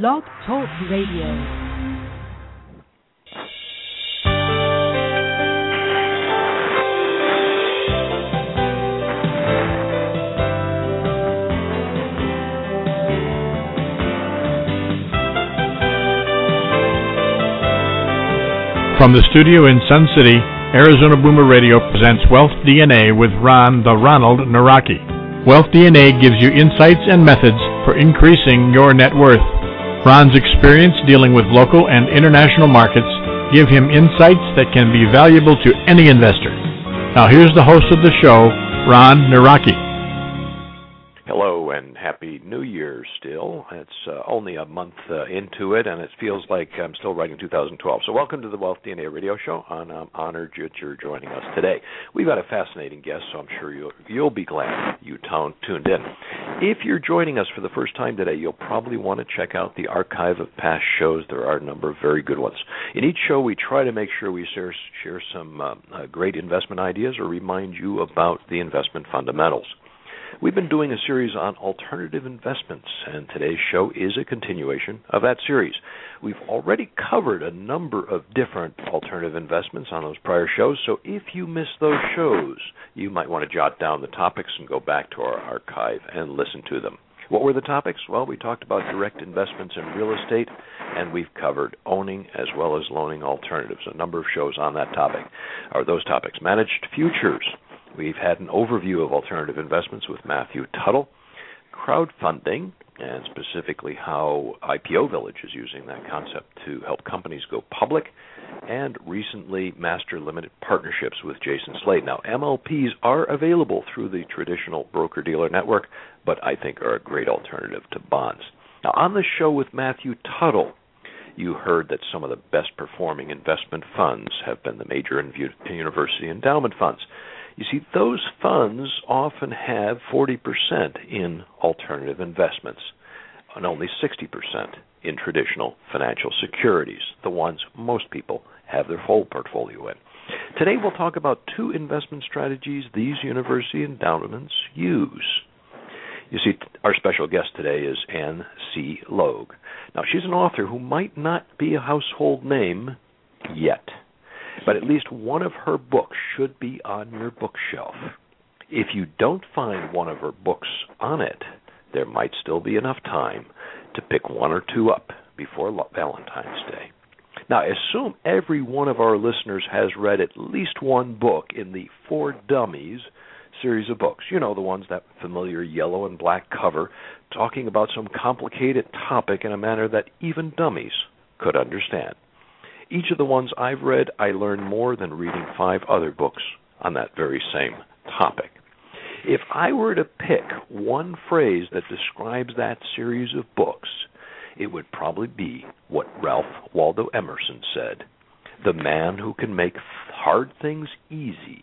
Blog Talk Radio. From the studio in Sun City, Arizona Boomer Radio presents Wealth DNA with Ron the Ronald Nawrocki. Wealth DNA gives you insights and methods for increasing your net worth. Ron's experience dealing with local and international markets give him insights that can be valuable to any investor. Now here's the host of the show, Ron Nawrocki. Happy New Year still. It's uh, only a month uh, into it and it feels like I'm still writing 2012. So welcome to the Wealth DNA radio show and I'm honored that you're joining us today. We've got a fascinating guest so I'm sure you'll, you'll be glad you t- tuned in. If you're joining us for the first time today, you'll probably want to check out the archive of past shows. There are a number of very good ones. In each show we try to make sure we share, share some uh great investment ideas or remind you about the investment fundamentals. We've been doing a series on alternative investments, and today's show is a continuation of that series. We've already covered a number of different alternative investments on those prior shows, so if you missed those shows, you might want to jot down the topics and go back to our archive and listen to them. What were the topics? Well, we talked about direct investments in real estate, and we've covered owning as well as loaning alternatives. A number of shows on that topic are those topics. Managed futures, We've had an overview of alternative investments with Matthew Tuttle, crowdfunding, and specifically how IPO Village is using that concept to help companies go public, and recently master limited partnerships with Jason Slade. Now, MLPs are available through the traditional broker dealer network, but I think are a great alternative to bonds. Now, on the show with Matthew Tuttle, you heard that some of the best performing investment funds have been the major university endowment funds. You see, those funds often have 40% in alternative investments and only 60% in traditional financial securities, the ones most people have their whole portfolio in. Today we'll talk about two investment strategies these university endowments use. You see, our special guest today is Ann C. Logue. Now, she's an author who might not be a household name yet but at least one of her books should be on your bookshelf. If you don't find one of her books on it, there might still be enough time to pick one or two up before Valentine's Day. Now, assume every one of our listeners has read at least one book in the For Dummies series of books. You know, the ones that familiar yellow and black cover, talking about some complicated topic in a manner that even dummies could understand. Each of the ones I've read, I learned more than reading five other books on that very same topic. If I were to pick one phrase that describes that series of books, it would probably be what Ralph Waldo Emerson said The man who can make hard things easy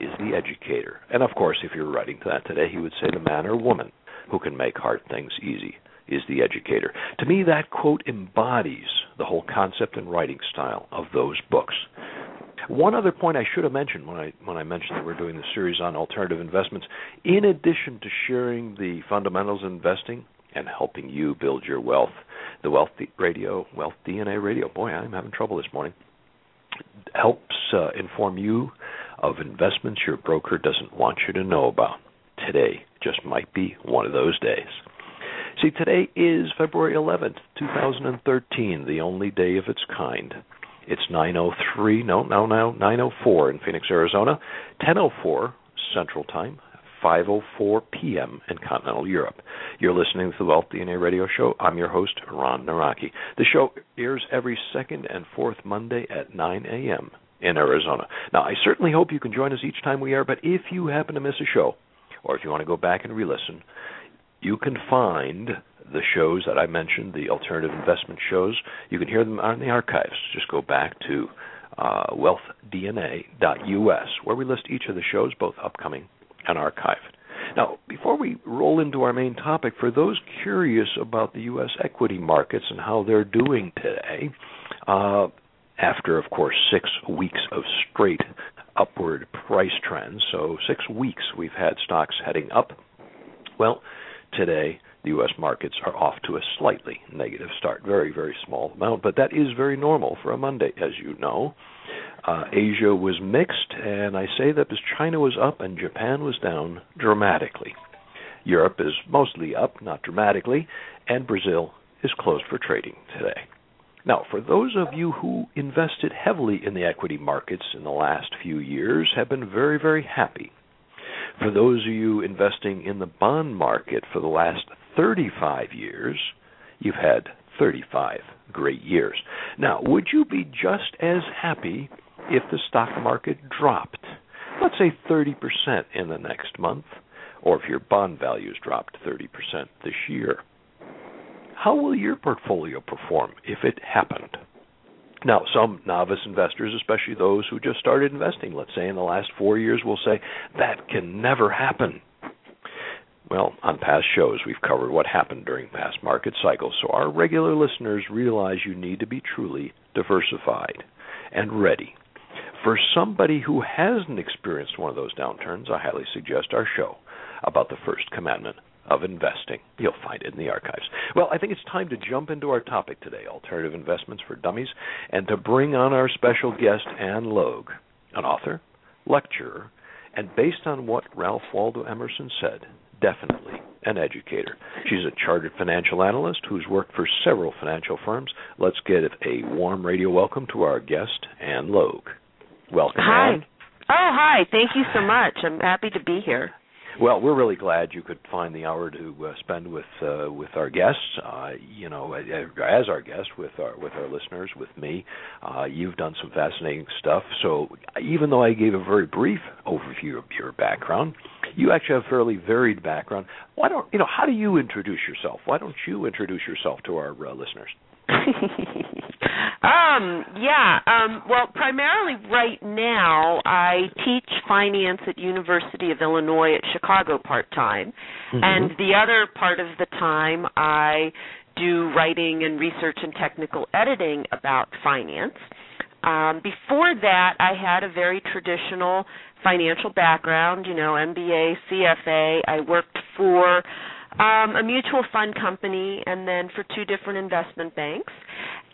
is the educator. And of course, if you're writing to that today, he would say the man or woman who can make hard things easy is the educator. To me, that quote embodies the whole concept and writing style of those books. One other point I should have mentioned when I when I mentioned that we're doing the series on alternative investments, in addition to sharing the fundamentals of investing and helping you build your wealth, the Wealth Radio, Wealth DNA Radio, boy, I'm having trouble this morning, helps uh, inform you of investments your broker doesn't want you to know about. Today just might be one of those days. See, today is February 11th, 2013, the only day of its kind. It's 9:03, no, no, no, 9:04 in Phoenix, Arizona, 10:04 Central Time, 5:04 p.m. in continental Europe. You're listening to the Wealth DNA Radio Show. I'm your host, Ron Nawrocki. The show airs every second and fourth Monday at 9 a.m. in Arizona. Now, I certainly hope you can join us each time we air, but if you happen to miss a show, or if you want to go back and re-listen, you can find the shows that I mentioned, the alternative investment shows. You can hear them on the archives. Just go back to uh, wealthdna.us, where we list each of the shows, both upcoming and archived. Now, before we roll into our main topic, for those curious about the U.S. equity markets and how they're doing today, uh, after, of course, six weeks of straight upward price trends, so six weeks we've had stocks heading up. Well, today the U.S. markets are off to a slightly negative start. Very, very small amount, but that is very normal for a Monday, as you know. Uh, Asia was mixed, and I say that because China was up and Japan was down dramatically. Europe is mostly up, not dramatically, and Brazil is closed for trading today. Now, for those of you who invested heavily in the equity markets in the last few years, have been very, very happy. For those of you investing in the bond market for the last 35 years, you've had 35 great years. Now, would you be just as happy if the stock market dropped, let's say 30% in the next month, or if your bond values dropped 30% this year? how will your portfolio perform if it happened? Now, some novice investors, especially those who just started investing, let's say in the last four years, will say, that can never happen. Well, on past shows, we've covered what happened during past market cycles, so our regular listeners realize you need to be truly diversified and ready. For somebody who hasn't experienced one of those downturns, I highly suggest our show about the first commandment of investing. You'll find it in the archives. Well, I think it's time to jump into our topic today alternative investments for dummies and to bring on our special guest, Ann Logue, an author, lecturer, and based on what Ralph Waldo Emerson said, definitely an educator. She's a chartered financial analyst who's worked for several financial firms. Let's get a warm radio welcome to our guest, Ann Logue. Welcome, hi. Ann. Oh, hi. Thank you so much. I'm happy to be here. Well, we're really glad you could find the hour to uh, spend with uh, with our guests. Uh, you know, as our guest with our with our listeners, with me. Uh, you've done some fascinating stuff. So even though I gave a very brief overview of your background, you actually have a fairly varied background. Why don't you know? How do you introduce yourself? Why don't you introduce yourself to our uh, listeners? um, yeah. Um, well, primarily right now, I teach finance at University of Illinois at Chicago part time, mm-hmm. and the other part of the time I do writing and research and technical editing about finance. Um, before that, I had a very traditional financial background. You know, MBA, CFA. I worked for um, a mutual fund company, and then for two different investment banks.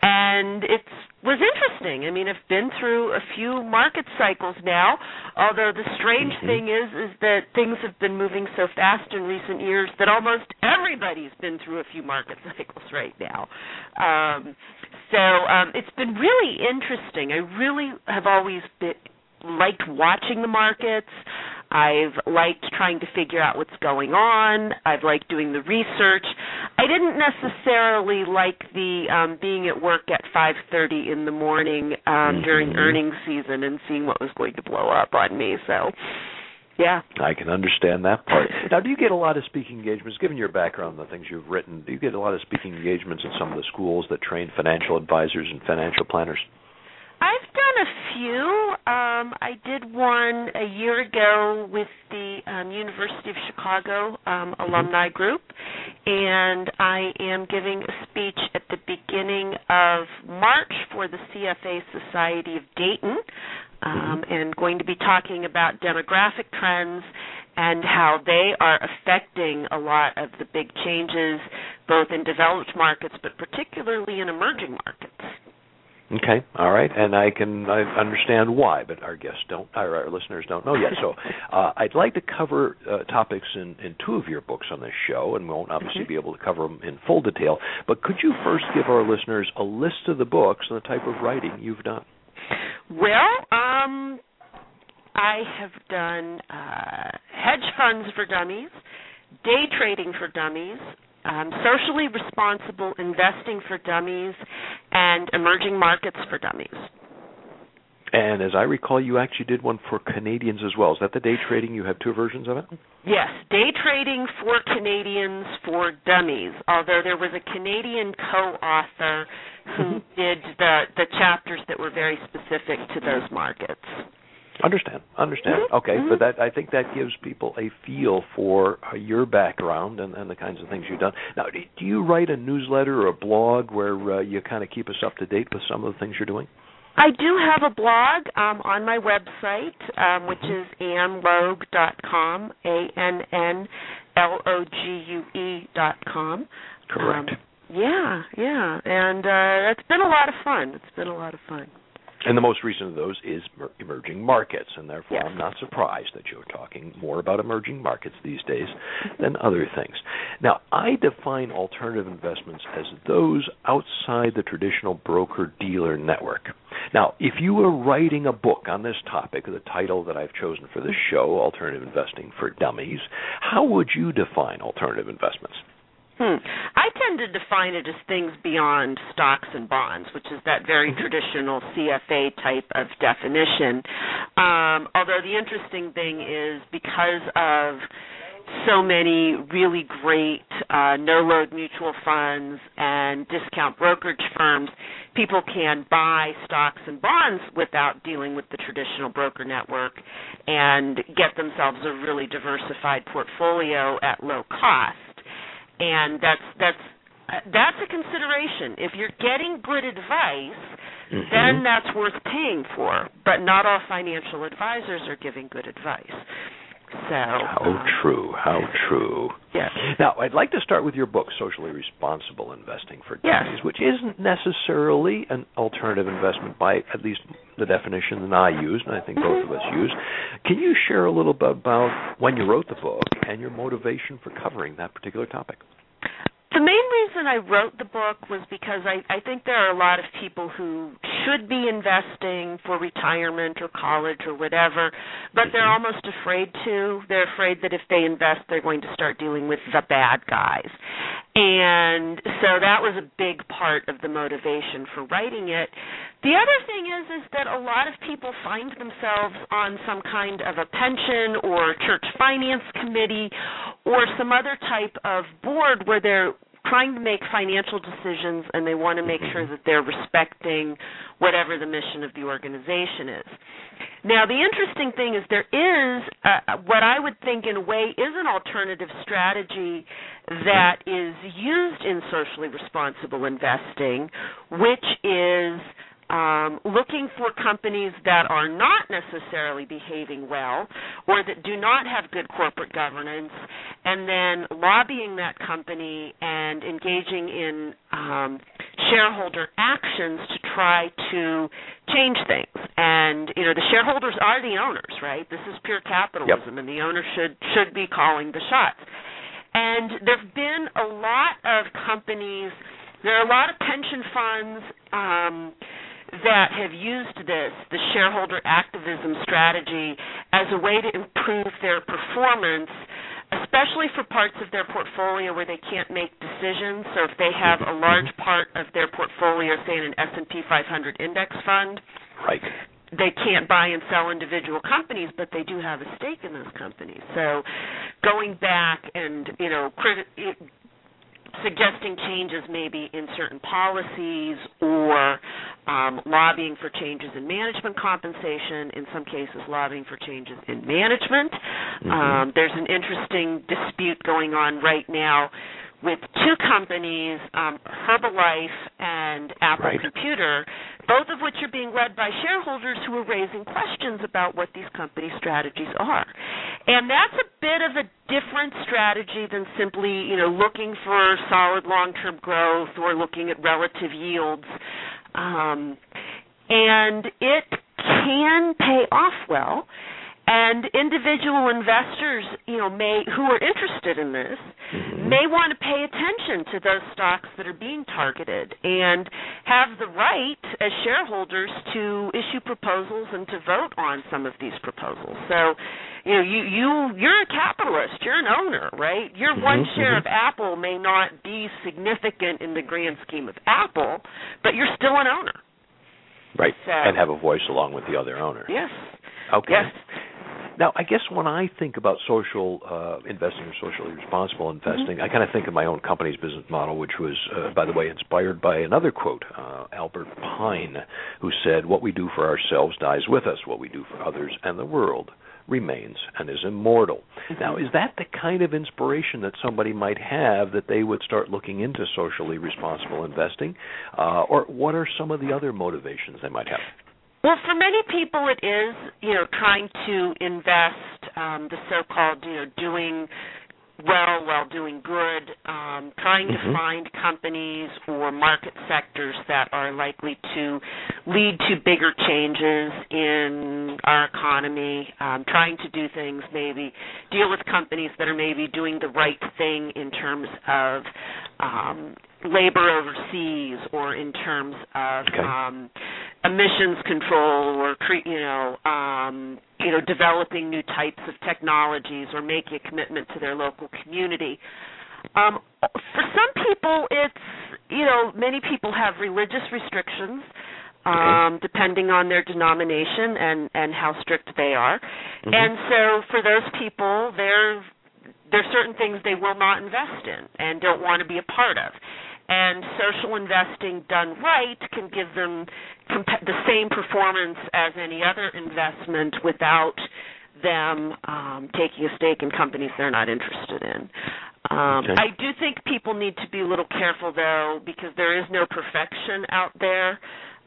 And it was interesting. I mean, I've been through a few market cycles now. Although the strange mm-hmm. thing is, is that things have been moving so fast in recent years that almost everybody's been through a few market cycles right now. Um, so um, it's been really interesting. I really have always been liked watching the markets. I've liked trying to figure out what's going on. I've liked doing the research. I didn't necessarily like the um being at work at 5:30 in the morning um mm-hmm. during earnings season and seeing what was going to blow up on me. So, yeah. I can understand that part. now, do you get a lot of speaking engagements given your background, the things you've written? Do you get a lot of speaking engagements in some of the schools that train financial advisors and financial planners? I've done a few. Um, I did one a year ago with the um, University of Chicago um, alumni group, and I am giving a speech at the beginning of March for the CFA Society of Dayton, um, mm-hmm. and going to be talking about demographic trends and how they are affecting a lot of the big changes both in developed markets but particularly in emerging markets. Okay, all right, and I can I understand why, but our guests don't, our, our listeners don't know yet. So, uh, I'd like to cover uh, topics in, in two of your books on this show, and we won't obviously mm-hmm. be able to cover them in full detail. But could you first give our listeners a list of the books and the type of writing you've done? Well, um, I have done uh, hedge funds for dummies, day trading for dummies, um, socially responsible investing for dummies and emerging markets for dummies. And as I recall, you actually did one for Canadians as well. Is that the day trading? You have two versions of it? Yes, day trading for Canadians for dummies. Although there was a Canadian co-author who did the the chapters that were very specific to those markets. Understand, understand. Mm-hmm. Okay, mm-hmm. but that I think that gives people a feel for uh, your background and, and the kinds of things you've done. Now, do you write a newsletter or a blog where uh, you kind of keep us up to date with some of the things you're doing? I do have a blog um, on my website, um, which mm-hmm. is annlogue.com, A N N L O G U E dot com. Correct. Um, yeah, yeah, and uh, it's been a lot of fun. It's been a lot of fun. And the most recent of those is emerging markets, and therefore. I'm not surprised that you're talking more about emerging markets these days than other things. Now, I define alternative investments as those outside the traditional broker dealer network. Now, if you were writing a book on this topic, the title that I've chosen for this show, Alternative Investing for Dummies, how would you define alternative investments? Hmm. I tend to define it as things beyond stocks and bonds, which is that very mm-hmm. traditional CFA type of definition. Um, although the interesting thing is because of so many really great uh, no load mutual funds and discount brokerage firms, people can buy stocks and bonds without dealing with the traditional broker network and get themselves a really diversified portfolio at low cost and that's that's that's a consideration. If you're getting good advice, mm-hmm. then that's worth paying for. But not all financial advisors are giving good advice. So how um, true, how true. Yes. Now, I'd like to start with your book, Socially Responsible Investing for Dummies, yes. which isn't necessarily an alternative investment by at least the definition that I use, and I think both of us use. Can you share a little bit about when you wrote the book and your motivation for covering that particular topic? The main reason I wrote the book was because I, I think there are a lot of people who should be investing for retirement or college or whatever, but they're mm-hmm. almost afraid to. They're afraid that if they invest, they're going to start dealing with the bad guys. And so that was a big part of the motivation for writing it. The other thing is is that a lot of people find themselves on some kind of a pension or church finance committee or some other type of board where they're trying to make financial decisions and they want to make sure mm-hmm. that they're respecting whatever the mission of the organization is. Now, the interesting thing is there is uh, what I would think, in a way, is an alternative strategy that is used in socially responsible investing, which is um, looking for companies that are not necessarily behaving well or that do not have good corporate governance, and then lobbying that company and engaging in um, shareholder actions to try to change things. And you know, the shareholders are the owners, right? This is pure capitalism, yep. and the owner should should be calling the shots. And there've been a lot of companies. There are a lot of pension funds. Um, that have used this, the shareholder activism strategy, as a way to improve their performance, especially for parts of their portfolio where they can't make decisions. So if they have a large mm-hmm. part of their portfolio, say in an S&P 500 index fund, right. they can't buy and sell individual companies, but they do have a stake in those companies. So going back and you know criti- suggesting changes maybe in certain policies or um, lobbying for changes in management compensation, in some cases lobbying for changes in management. Mm-hmm. Um, there's an interesting dispute going on right now with two companies, um, Herbalife and Apple right. Computer, both of which are being led by shareholders who are raising questions about what these company strategies are. And that's a bit of a different strategy than simply, you know, looking for solid long-term growth or looking at relative yields. Um, and it can pay off well and individual investors you know may who are interested in this mm-hmm. may want to pay attention to those stocks that are being targeted and have the right as shareholders to issue proposals and to vote on some of these proposals. So you know you you you're a capitalist. You're an owner right? Your mm-hmm, one share mm-hmm. of apple may not be significant in the grand scheme of apple but you're still an owner. Right. So, and have a voice along with the other owner. Yes. Okay. Yes now, I guess when I think about social uh, investing or socially responsible investing, mm-hmm. I kind of think of my own company's business model, which was, uh, by the way, inspired by another quote, uh, Albert Pine, who said, "What we do for ourselves dies with us. What we do for others and the world." remains and is immortal. Mm-hmm. Now, is that the kind of inspiration that somebody might have that they would start looking into socially responsible investing? Uh, or what are some of the other motivations they might have? Well, for many people, it is you know trying to invest um, the so-called you know doing well while doing good, um, trying Mhm. to find companies or market sectors that are likely to lead to bigger changes in our economy, um, trying to do things maybe deal with companies that are maybe doing the right thing in terms of um, labor overseas or in terms of Okay. um, emissions control or you know um, you know developing new types of technologies or making a commitment to their local community. Um, for some people, it's you know many people have religious restrictions. Um, depending on their denomination and and how strict they are, Mhm. and so for those people, there there's certain things they will not invest in and don't want to be a part of. And social investing done right can give them the same performance as any other investment without them um, taking a stake in companies they're not interested in. Um, Okay. I do think people need to be a little careful though because there is no perfection out there.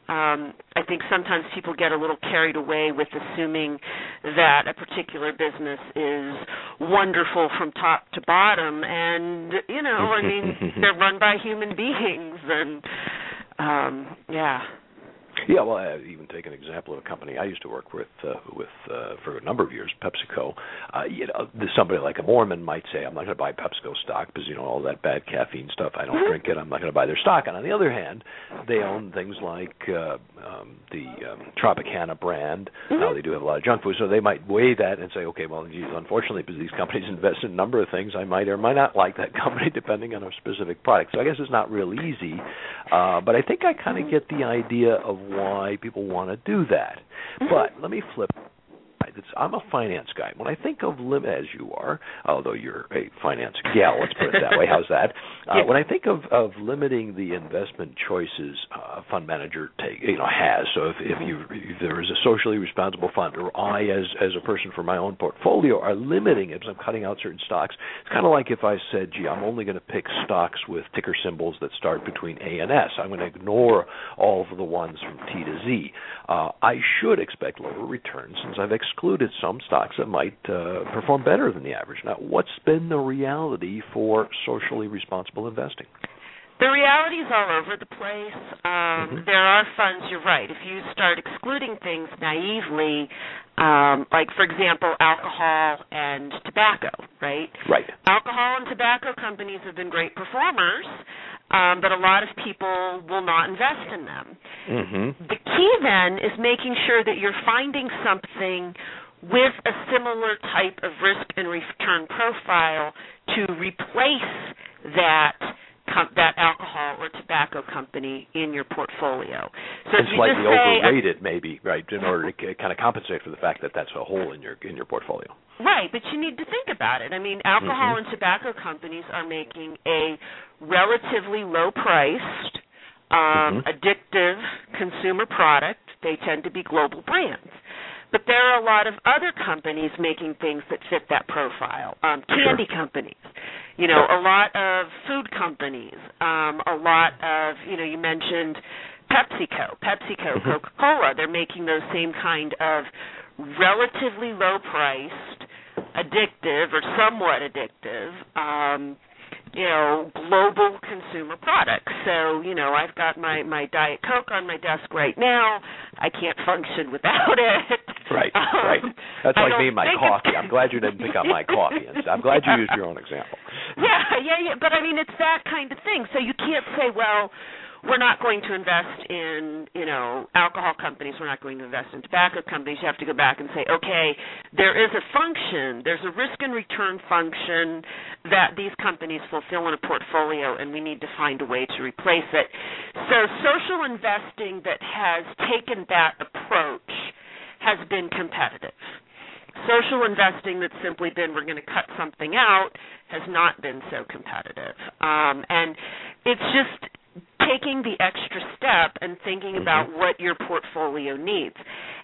Um, I think sometimes people get a little carried away with assuming that a particular business is wonderful from top to bottom, and you know, I mean, they're run by human beings, and um, yeah. Yeah, well, I even take an example of a company I used to work with, uh, with uh, for a number of years, PepsiCo. Uh, you know, somebody like a Mormon might say, "I'm not going to buy PepsiCo stock because you know all that bad caffeine stuff. I don't Mhm. drink it. I'm not going to buy their stock." And on the other hand, they own things like uh, um, the um, Tropicana brand. Now Mhm. they do have a lot of junk food, so they might weigh that and say, "Okay, well, geez, unfortunately, because these companies invest in a number of things, I might or might not like that company depending on a specific product." So I guess it's not real easy, uh, but I think I kind of get the idea of why people want to do that. Mhm. But let me flip. It's, I'm a finance guy. When I think of limit, as you are, although you're a finance gal, let's put it that way. How's that? Uh, Yeah. When I think of of limiting the investment choices uh, a fund manager take, you know, has. So if if you if there is a socially responsible fund, or I as as a person for my own portfolio are limiting it, because I'm cutting out certain stocks. It's kind of like if I said, "Gee, I'm only going to pick stocks with ticker symbols that start between A and S. I'm going to ignore all of the ones from T to Z. Uh, I should expect lower returns since I've excluded some stocks that might uh, perform better than the average. Now, what's been the reality for socially responsible investing? The reality is all over the place. Um, Mhm. There are funds. You're right. If you start excluding things naively, um, like for example, alcohol and tobacco, right? Right. Alcohol and tobacco companies have been great performers, um, but a lot of people will not invest in them. Mm-hmm. The key then is making sure that you're finding something with a similar type of risk and return profile to replace that that alcohol or tobacco company in your portfolio. So and slightly just say overrated, maybe, right, in order to kind of compensate for the fact that that's a hole in your in your portfolio. Right, but you need to think about it. I mean, alcohol Mhm. and tobacco companies are making a relatively low priced, um, Mhm. addictive consumer product. They tend to be global brands. But there are a lot of other companies making things that fit that profile. Um, candy companies, you know, a lot of food companies, um, a lot of, you know, you mentioned PepsiCo, PepsiCo, Mhm. Coca-Cola. They're making those same kind of relatively low priced, addictive or somewhat addictive, um, you know, global consumer products. So, you know, I've got my my Diet Coke on my desk right now. I can't function without it. Right, Um, right. That's I like me and my coffee. I'm glad you didn't pick up my coffee. And I'm glad you used your own example. Yeah, yeah, yeah. But I mean, it's that kind of thing. So you can't say, well, we're not going to invest in, you know, alcohol companies. We're not going to invest in tobacco companies. You have to go back and say, okay, there is a function. There's a risk and return function that these companies fulfill in a portfolio, and we need to find a way to replace it. So social investing that has taken that approach has been competitive. Social investing that's simply been we're going to cut something out has not been so competitive. Um, and it's just taking the extra step and thinking Mhm. about what your portfolio needs.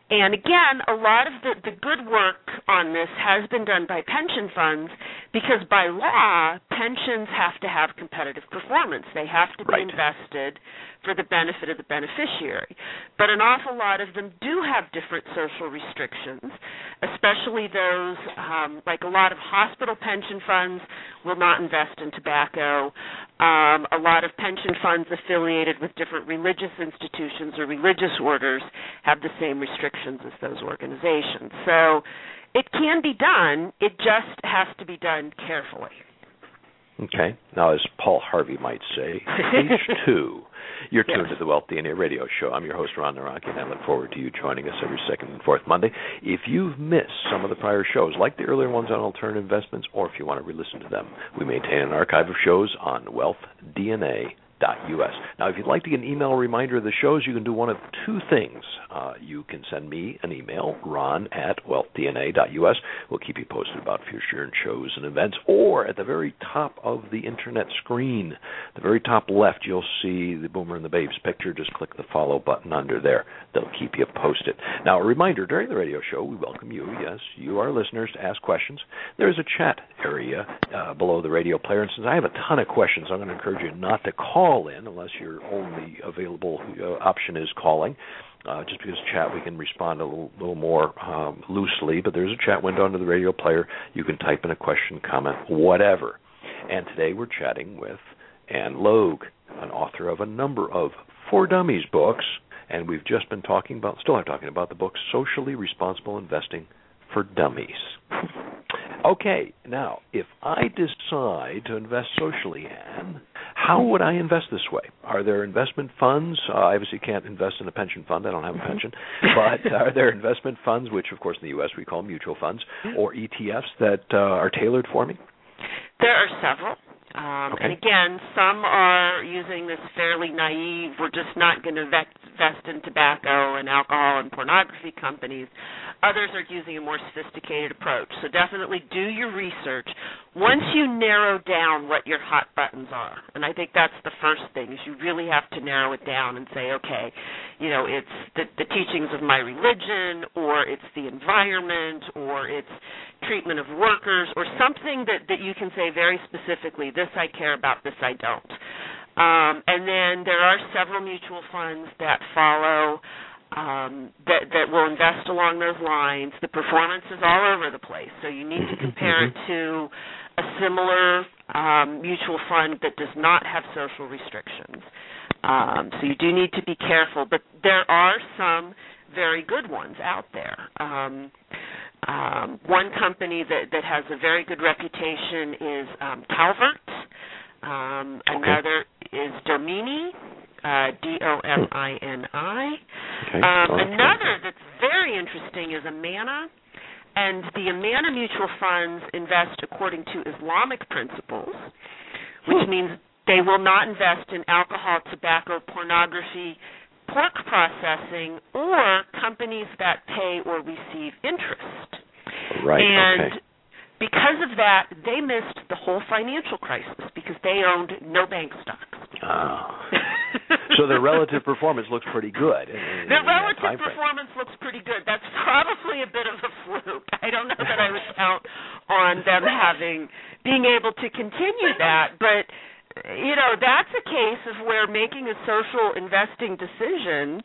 And again, a lot of the, the good work on this has been done by pension funds because by law, pensions have to have competitive performance. They have to be Right. invested for the benefit of the beneficiary. But an awful lot of them do have different social restrictions, especially those um, like a lot of hospital pension funds will not invest in tobacco. Um, a lot of pension funds affiliated with different religious institutions or religious orders have the same restrictions as those organizations. So it can be done, it just has to be done carefully. Okay. Now, as Paul Harvey might say, page two. You're tuned Yes. to the Wealth DNA Radio Show. I'm your host, Ron Nawrocki, and I look forward to you joining us every second and fourth Monday. If you've missed some of the prior shows, like the earlier ones on alternative investments, or if you want to re-listen to them, we maintain an archive of shows on wealthdna.us. Now, if you'd like to get an email reminder of the shows, you can do one of two things. Uh, you can send me an email, ron at wealthdna.us. We'll keep you posted about future shows and events. Or at the very top of the internet screen, the very top left, you'll see the Boomer and the Babes picture. Just click the follow button under there. That'll keep you posted. Now, a reminder during the radio show, we welcome you, yes, you, our listeners, to ask questions. There's a chat area uh, below the radio player. And since I have a ton of questions, I'm going to encourage you not to call in unless your only available uh, option is calling. Uh, just because chat, we can respond a little, little more um, loosely, but there's a chat window under the radio player. You can type in a question, comment, whatever. And today we're chatting with Ann Logue, an author of a number of For Dummies books, and we've just been talking about, still are talking about the book Socially Responsible Investing for Dummies. Okay, now if I decide to invest socially, Ann, how would I invest this way? Are there investment funds? Uh, I obviously can't invest in a pension fund. I don't have a pension. but are there investment funds, which of course in the U.S. we call mutual funds, or ETFs that uh, are tailored for me? There are several. Um, Okay. And again, some are using this fairly naive, we're just not going to invest in tobacco and alcohol and pornography companies. Others are using a more sophisticated approach. So definitely do your research. Once you narrow down what your hot buttons are, and I think that's the first thing, is you really have to narrow it down and say, okay, you know, it's the, the teachings of my religion, or it's the environment, or it's treatment of workers, or something that, that you can say very specifically, this I care about, this I don't. Um, and then there are several mutual funds that follow um, that that will invest along those lines. The performance is all over the place, so you need to compare it to a similar um, mutual fund that does not have social restrictions. Um, so you do need to be careful, but there are some very good ones out there. Um, um, one company that, that has a very good reputation is um, Calvert. Um, Okay. Another is Domini, uh, D-O-M-I-N-I. Okay. Um, Oh, another that's very interesting is Amana, and the Amana mutual funds invest according to Islamic principles, which Hmm. means they will not invest in alcohol, tobacco, pornography, pork processing, or companies that pay or receive interest. Right. And okay. because of that, they missed the whole financial crisis because they owned no bank stocks. Ah. so their relative performance looks pretty good. In, in, Their in relative frame. performance looks pretty good. That's probably a bit of a fluke. I don't know that I would count on them having being able to continue that, but you know, that's a case of where making a social investing decision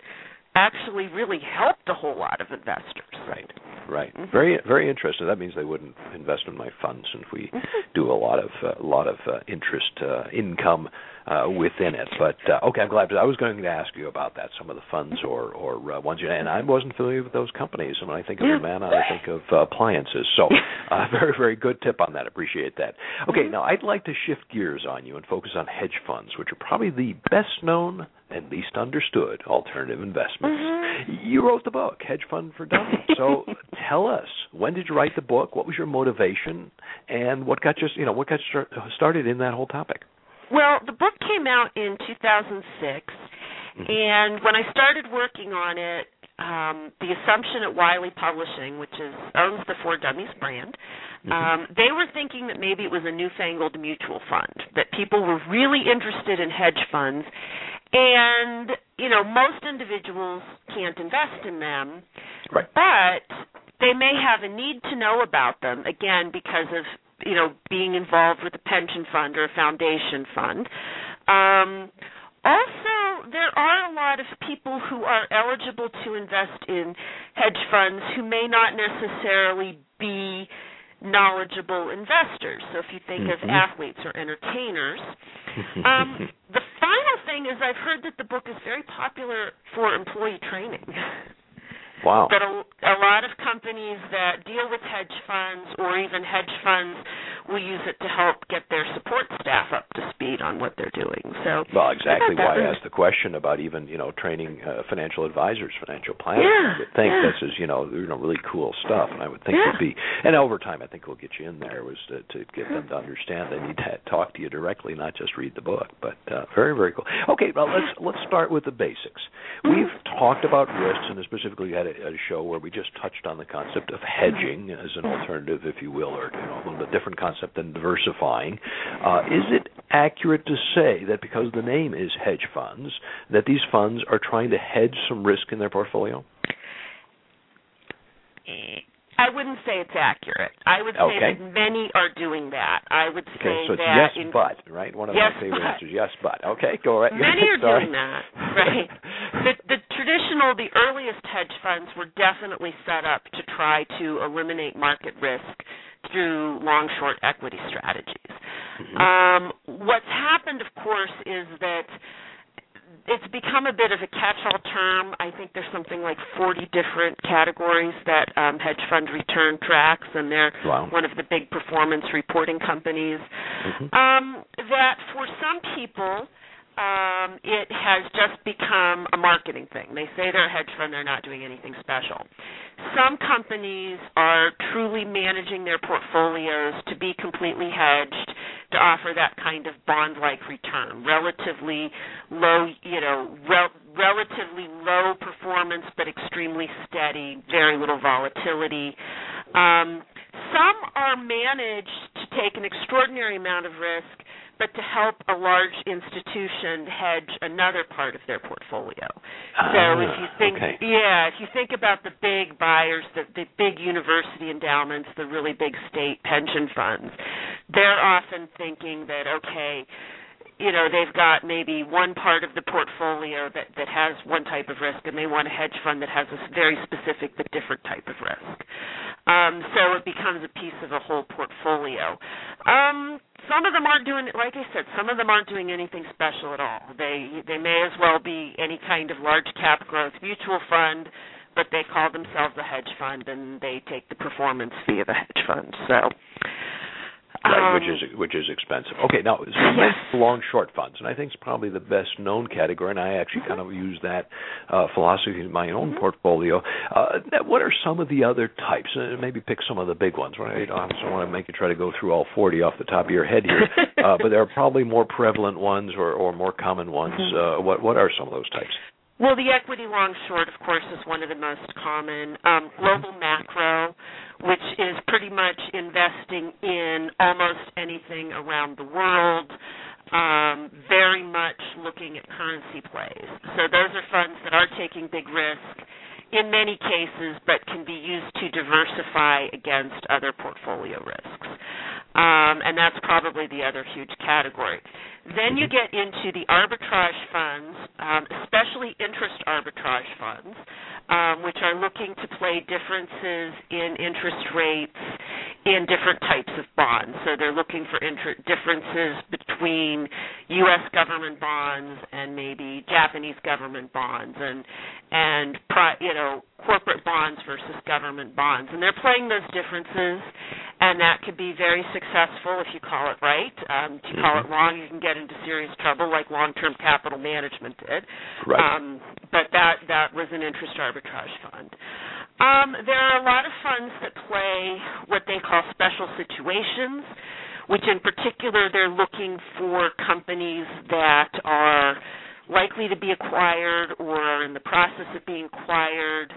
actually really helped a whole lot of investors. Right. Right. Mhm. Very very interesting. That means they wouldn't invest in my funds since we do a lot of uh, a lot of uh, interest uh, income uh, within it. But uh, okay, I'm glad. I was going to ask you about that. Some of the funds or or uh, ones, you, and I wasn't familiar with those companies. And when I think of Yeah. Amana, I think of uh, appliances. So, uh, very very good tip on that. Appreciate that. Okay, now I'd like to shift gears on you and focus on hedge funds, which are probably the best known and least understood alternative investments. You wrote the book, Hedge Fund for Dummies. So tell us, when did you write the book? What was your motivation, and what got you, you know, what got you start, started in that whole topic? Well, the book came out in 2006, and when I started working on it, um, the assumption at Wiley Publishing, which is owns the For Dummies brand, um, they were thinking that maybe it was a newfangled mutual fund, that people were really interested in hedge funds, and you know most individuals can't invest in them. Right. But they may have a need to know about them again because of you know being involved with a pension fund or a foundation fund. Um, also, there are a lot of people who are eligible to invest in hedge funds who may not necessarily be knowledgeable investors. So if you think mm-hmm. of athletes or entertainers, um, the final thing is I've heard that the book is very popular for employee training. Wow. That a, a lot of companies that deal with hedge funds or even hedge funds will use it to help get their support staff up to speed on what they're doing. So Well, exactly why I asked the question about even, you know, training uh, financial advisors, financial planners. Yeah, I would think yeah. this is, you know, you know, really cool stuff and I would think Yeah. would be and over time I think we'll get you in there was to, to get them to understand they need to talk to you directly, not just read the book. But uh very, very cool. Okay, well let's let's start with the basics. We've talked about risks and specifically had a, a show where we just touched on the concept of hedging as an alternative, if you will, or you know, a little bit different concept than diversifying. Uh, is it accurate to say that because the name is hedge funds, that these funds are trying to hedge some risk in their portfolio? I wouldn't say it's accurate. I would say Okay. that many are doing that. I would say Okay, so it's that yes, in, but, right? One of Yes, my favorite but. answers, yes, but. Okay, go right. Many are doing that, right? the, the traditional, the earliest hedge funds were definitely set up to try to eliminate market risk through long short equity strategies. Mhm. Um, what's happened, of course, is that it's become a bit of a catch-all term. I think there's something like 40 different categories that um, hedge fund return tracks, and they're Wow. one of the big performance reporting companies. Mhm. Um, that for some people, um, it has just become a marketing thing. They say they're a hedge fund, they're not doing anything special. Some companies are truly managing their portfolios to be completely hedged to offer that kind of bond-like return, relatively low, you know, rel- relatively low performance but extremely steady, very little volatility. Um, some are managed to take an extraordinary amount of risk but to help a large institution hedge another part of their portfolio. so if you Ah, think okay. yeah, if you think about the big buyers, the, the big university endowments, the really big state pension funds, they're often thinking that okay, you know, they've got maybe one part of the portfolio that that has one type of risk and they want a hedge fund that has a very specific but different type of risk. Um, so it becomes a piece of a whole portfolio. Um, some of them aren't doing like I said, some of them aren't doing anything special at all. They they may as well be any kind of large cap growth mutual fund, but they call themselves a hedge fund and they take the performance fee of a hedge fund. So Right, um, which is which is expensive. Okay, now so long short funds, and I think it's probably the best known category, and I actually kind of use that uh, philosophy in my own Mhm. portfolio. Uh, what are some of the other types? Uh, maybe pick some of the big ones. Right? I don't want to make you try to go through all forty off the top of your head here, uh, but there are probably more prevalent ones or, or more common ones. Mhm. Uh, what what are some of those types? Well, the equity long short, of course, is one of the most common. Um, global macro, which is pretty much investing in almost anything around the world, um, very much looking at currency plays. So those are funds that are taking big risk in many cases, but can be used to diversify against other portfolio risks. Um, and that's probably the other huge category. Then you get into the arbitrage funds, um, especially interest arbitrage funds, um, which are looking to play differences in interest rates in different types of bonds. So they're looking for inter- differences between U.S. government bonds and maybe Japanese government bonds, and and pri- you know corporate bonds versus government bonds, and they're playing those differences and that could be very successful if you call it right. Um, if you call it Mhm. wrong, you can get into serious trouble, like long-term capital management did. Right. Um, but that that was an interest arbitrage fund. Um, there are a lot of funds that play what they call special situations, which in particular they're looking for companies that are likely to be acquired or in the process of being acquired.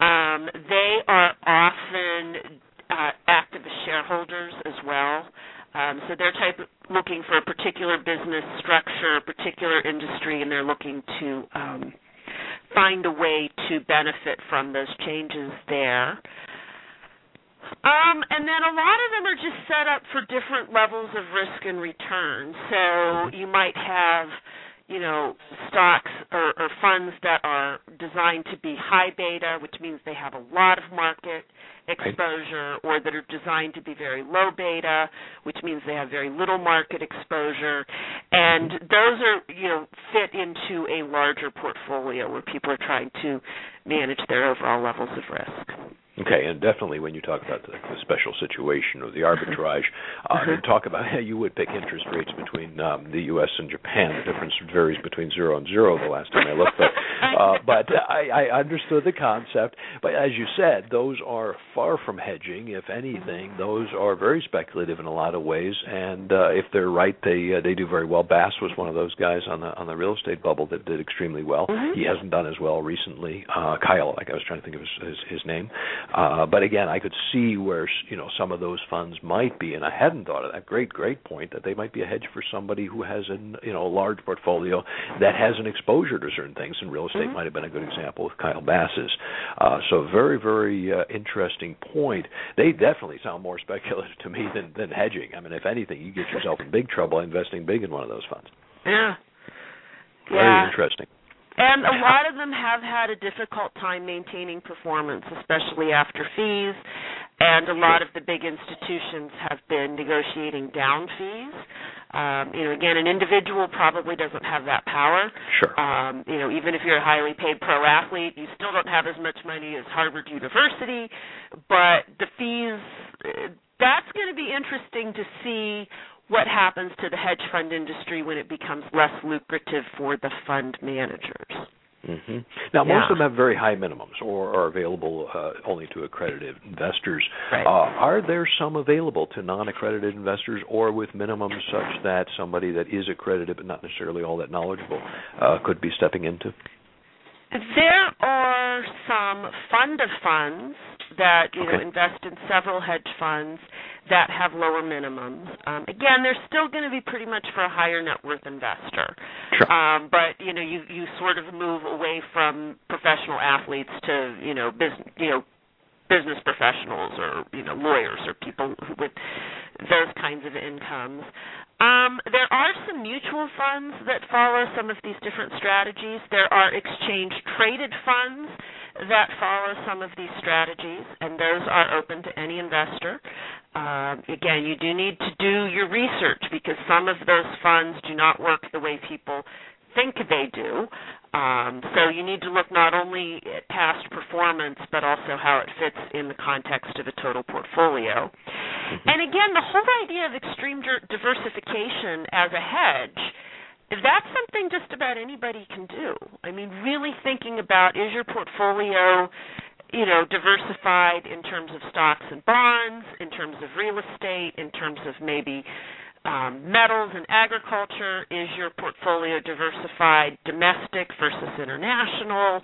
Um, they are often uh, active as shareholders as well. Um, so they're type looking for a particular business structure, a particular industry, and they're looking to um, find a way to benefit from those changes there. Um, and then a lot of them are just set up for different levels of risk and return. So you might have you know stocks or, or funds that are designed to be high beta, which means they have a lot of market exposure, or that are designed to be very low beta, which means they have very little market exposure, and those are you know fit into a larger portfolio where people are trying to manage their overall levels of risk. Okay, and definitely when you talk about the, the special situation or the arbitrage, uh, you talk about how you would pick interest rates between um, the U.S. and Japan. The difference varies between zero and zero. The last time I looked, but uh, but I, I understood the concept. But as you said, those are far from hedging. If anything, those are very speculative in a lot of ways. And uh, if they're right, they uh, they do very well. Bass was one of those guys on the on the real estate bubble that did extremely well. Mhm. He hasn't done as well recently. Uh, Kyle, like I was trying to think of his his, his name. Uh, but again, I could see where you know some of those funds might be, and I hadn't thought of that. Great, great point that they might be a hedge for somebody who has an you know a large portfolio that has an exposure to certain things. in real estate Mhm. might have been a good example with Kyle Bass's. Uh, so very, very uh, interesting point. They definitely sound more speculative to me than than hedging. I mean, if anything, you get yourself in big trouble investing big in one of those funds. Yeah. Very yeah. interesting. And a lot of them have had a difficult time maintaining performance, especially after fees. And a lot of the big institutions have been negotiating down fees. Um, you know, again, an individual probably doesn't have that power. Sure. Um, you know, even if you're a highly paid pro athlete, you still don't have as much money as Harvard University. But the fees, that's going to be interesting to see what happens to the hedge fund industry when it becomes less lucrative for the fund managers. Hmm Now, most Yeah. of them have very high minimums or are available uh, only to accredited investors. Right. Uh, are there some available to non-accredited investors or with minimums such that somebody that is accredited but not necessarily all that knowledgeable uh, could be stepping into? There are some fund of funds that you know invest in several hedge funds that have lower minimums. Um, again, they're still going to be pretty much for a higher net worth investor. Sure. Um, but you know, you you sort of move away from professional athletes to you know business you know business professionals or you know lawyers or people with those kinds of incomes. Um, there are some mutual funds that follow some of these different strategies. There are exchange traded funds that follow some of these strategies, and those are open to any investor. Um, again, you do need to do your research because some of those funds do not work the way people think they do. Um, so you need to look not only at past performance, but also how it fits in the context of a total portfolio. And again, the whole idea of extreme diversification as a hedge, that's something just about anybody can do. I mean, really thinking about is your portfolio, you know, diversified in terms of stocks and bonds, in terms of real estate, in terms of maybe um, metals and agriculture? Is your portfolio diversified domestic versus international,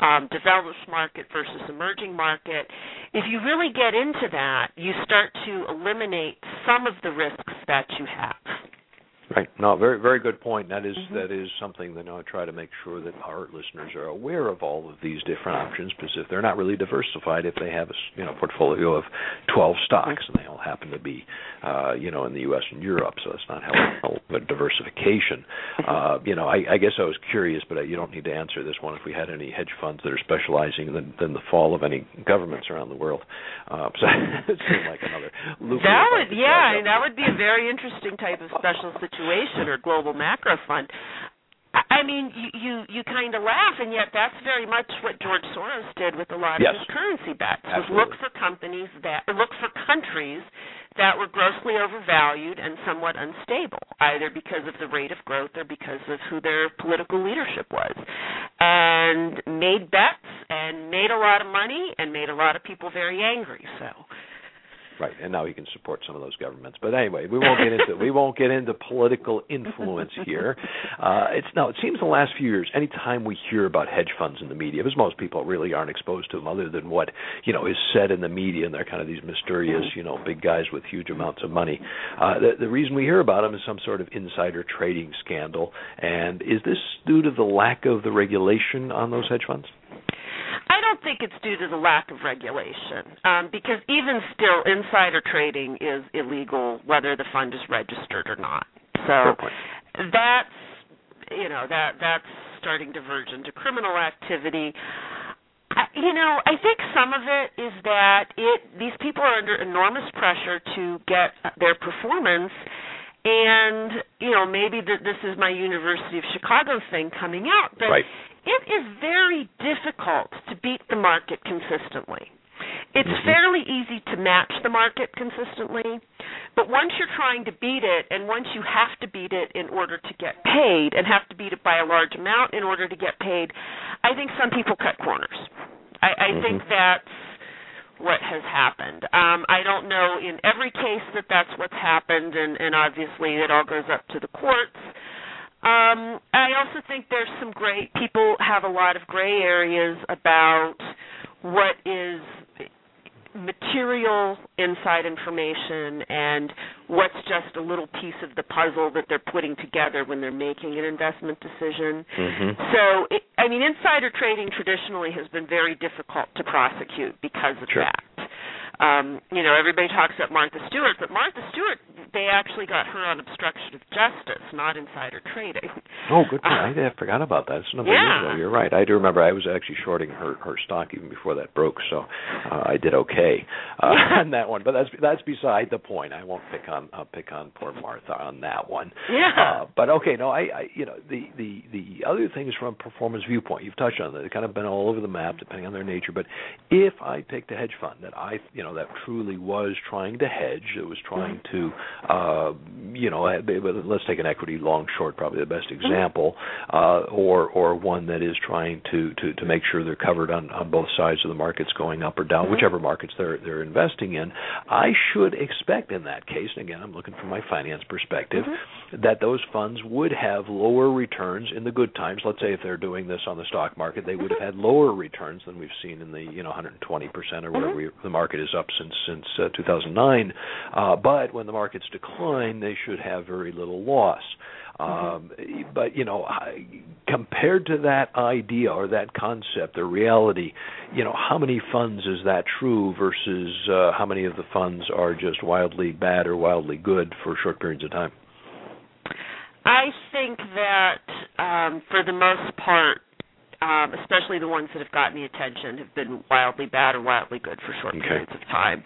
um, developed market versus emerging market? If you really get into that, you start to eliminate some of the risks that you have. Right. No, very very good point. That is- Mhm. that is something that I try to make sure that our listeners are aware of all of these different options because if they're not really diversified, if they have a you know portfolio of 12 stocks and they all happen to be uh, you know in the U.S. and Europe, so that's not how but diversification. Uh, you know, I, I guess I was curious, but you don't need to answer this one. If we had any hedge funds that are specializing in the, in the fall of any governments around the world, uh, so it seemed like another. That would, yeah, that would be a very interesting type of special situation or global macro fund. I I mean, you you, you kind of laugh, and yet that's very much what George Soros did with a lot Yes. of his currency bets. Was look for companies that, or look for countries that were grossly overvalued and somewhat unstable, either because of the rate of growth or because of who their political leadership was, and made bets and made a lot of money and made a lot of people very angry. So. Right. And now he can support some of those governments. But anyway, we won't get into we won't get into political influence here. Uh, it's no. It seems the last few years, anytime we hear about hedge funds in the media, because most people really aren't exposed to them other than what you know is said in the media, and they're kind of these mysterious, you know, big guys with huge amounts of money. Uh, the, the reason we hear about them is some sort of insider trading scandal. And is this due to the lack of the regulation on those hedge funds? I don't think it's due to the lack of regulation, um, because even still, insider trading is illegal whether the fund is registered or not. So that's you know that that's starting to verge into criminal activity. I, You know, I think some of it is that it these people are under enormous pressure to get their performance and you know maybe the, this is my University of Chicago thing coming out, but right. It is very difficult to beat the market consistently. It's mm-hmm. fairly easy to match the market consistently, but once you're trying to beat it, and once you have to beat it in order to get paid, and have to beat it by a large amount in order to get paid, I think some people cut corners. I, I mm-hmm. think that's what has happened. Um, I don't know in every case that that's what's happened, and, and obviously it all goes up to the courts. Um, I also think there's some great people have a lot of gray areas about what is material inside information and what's just a little piece of the puzzle that they're putting together when they're making an investment decision. Mm-hmm. So, it, I mean, insider trading traditionally has been very difficult to prosecute because of sure. that um, you know, everybody talks about Martha Stewart, but Martha Stewart, they actually got her on obstruction of justice, not insider trading. Oh, good point. Uh, I forgot about that. It's number yeah. ago. You're right. I do remember. I was actually shorting her her stock even before that broke, so uh, I did okay uh, on that one. But that's that's beside the point. I won't pick on uh, pick on poor Martha on that one. Yeah. Uh, but okay, no, I, I you know the the the other things from a performance viewpoint. You've touched on that. They've kind of been all over the map depending on their nature. But if I picked a hedge fund that I you know know that truly was trying to hedge, It was trying to, uh, you know, let's take an equity long short, probably the best mm-hmm. example, uh, or or one that is trying to to to make sure they're covered on on both sides of the markets going up or down, mm-hmm. whichever markets they're they're investing in. I should expect in that case, and again, I'm looking from my finance perspective, mm-hmm. that those funds would have lower returns in the good times. Let's say if they're doing this on the stock market, they would have had lower returns than we've seen in the you know 120 percent or whatever we, the market is up since since uh, 2009. Uh, but when the markets decline, they should have very little loss. Um, but you know, compared to that idea or that concept the reality, you know, how many funds is that true versus uh, how many of the funds are just wildly bad or wildly good for short periods of time? I think that um, for the most part, um, especially the ones that have gotten the attention, have been wildly bad or wildly good for short okay. periods of time.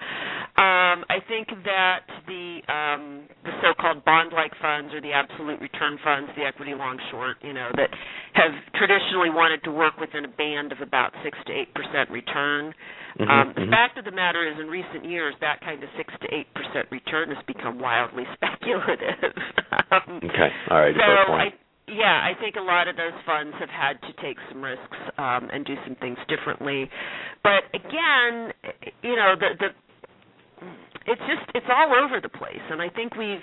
Um, I think that the um, the so-called bond-like funds or the absolute return funds, the equity long short, you know, that have traditionally wanted to work within a band of about six to eight percent return. Mm-hmm, um, the mm-hmm. fact of the matter is, in recent years, that kind of six to eight percent return has become wildly speculative. um, okay, all right. So I yeah, I think a lot of those funds have had to take some risks um, and do some things differently. But again, you know, the the it's just it's all over the place, and I think we've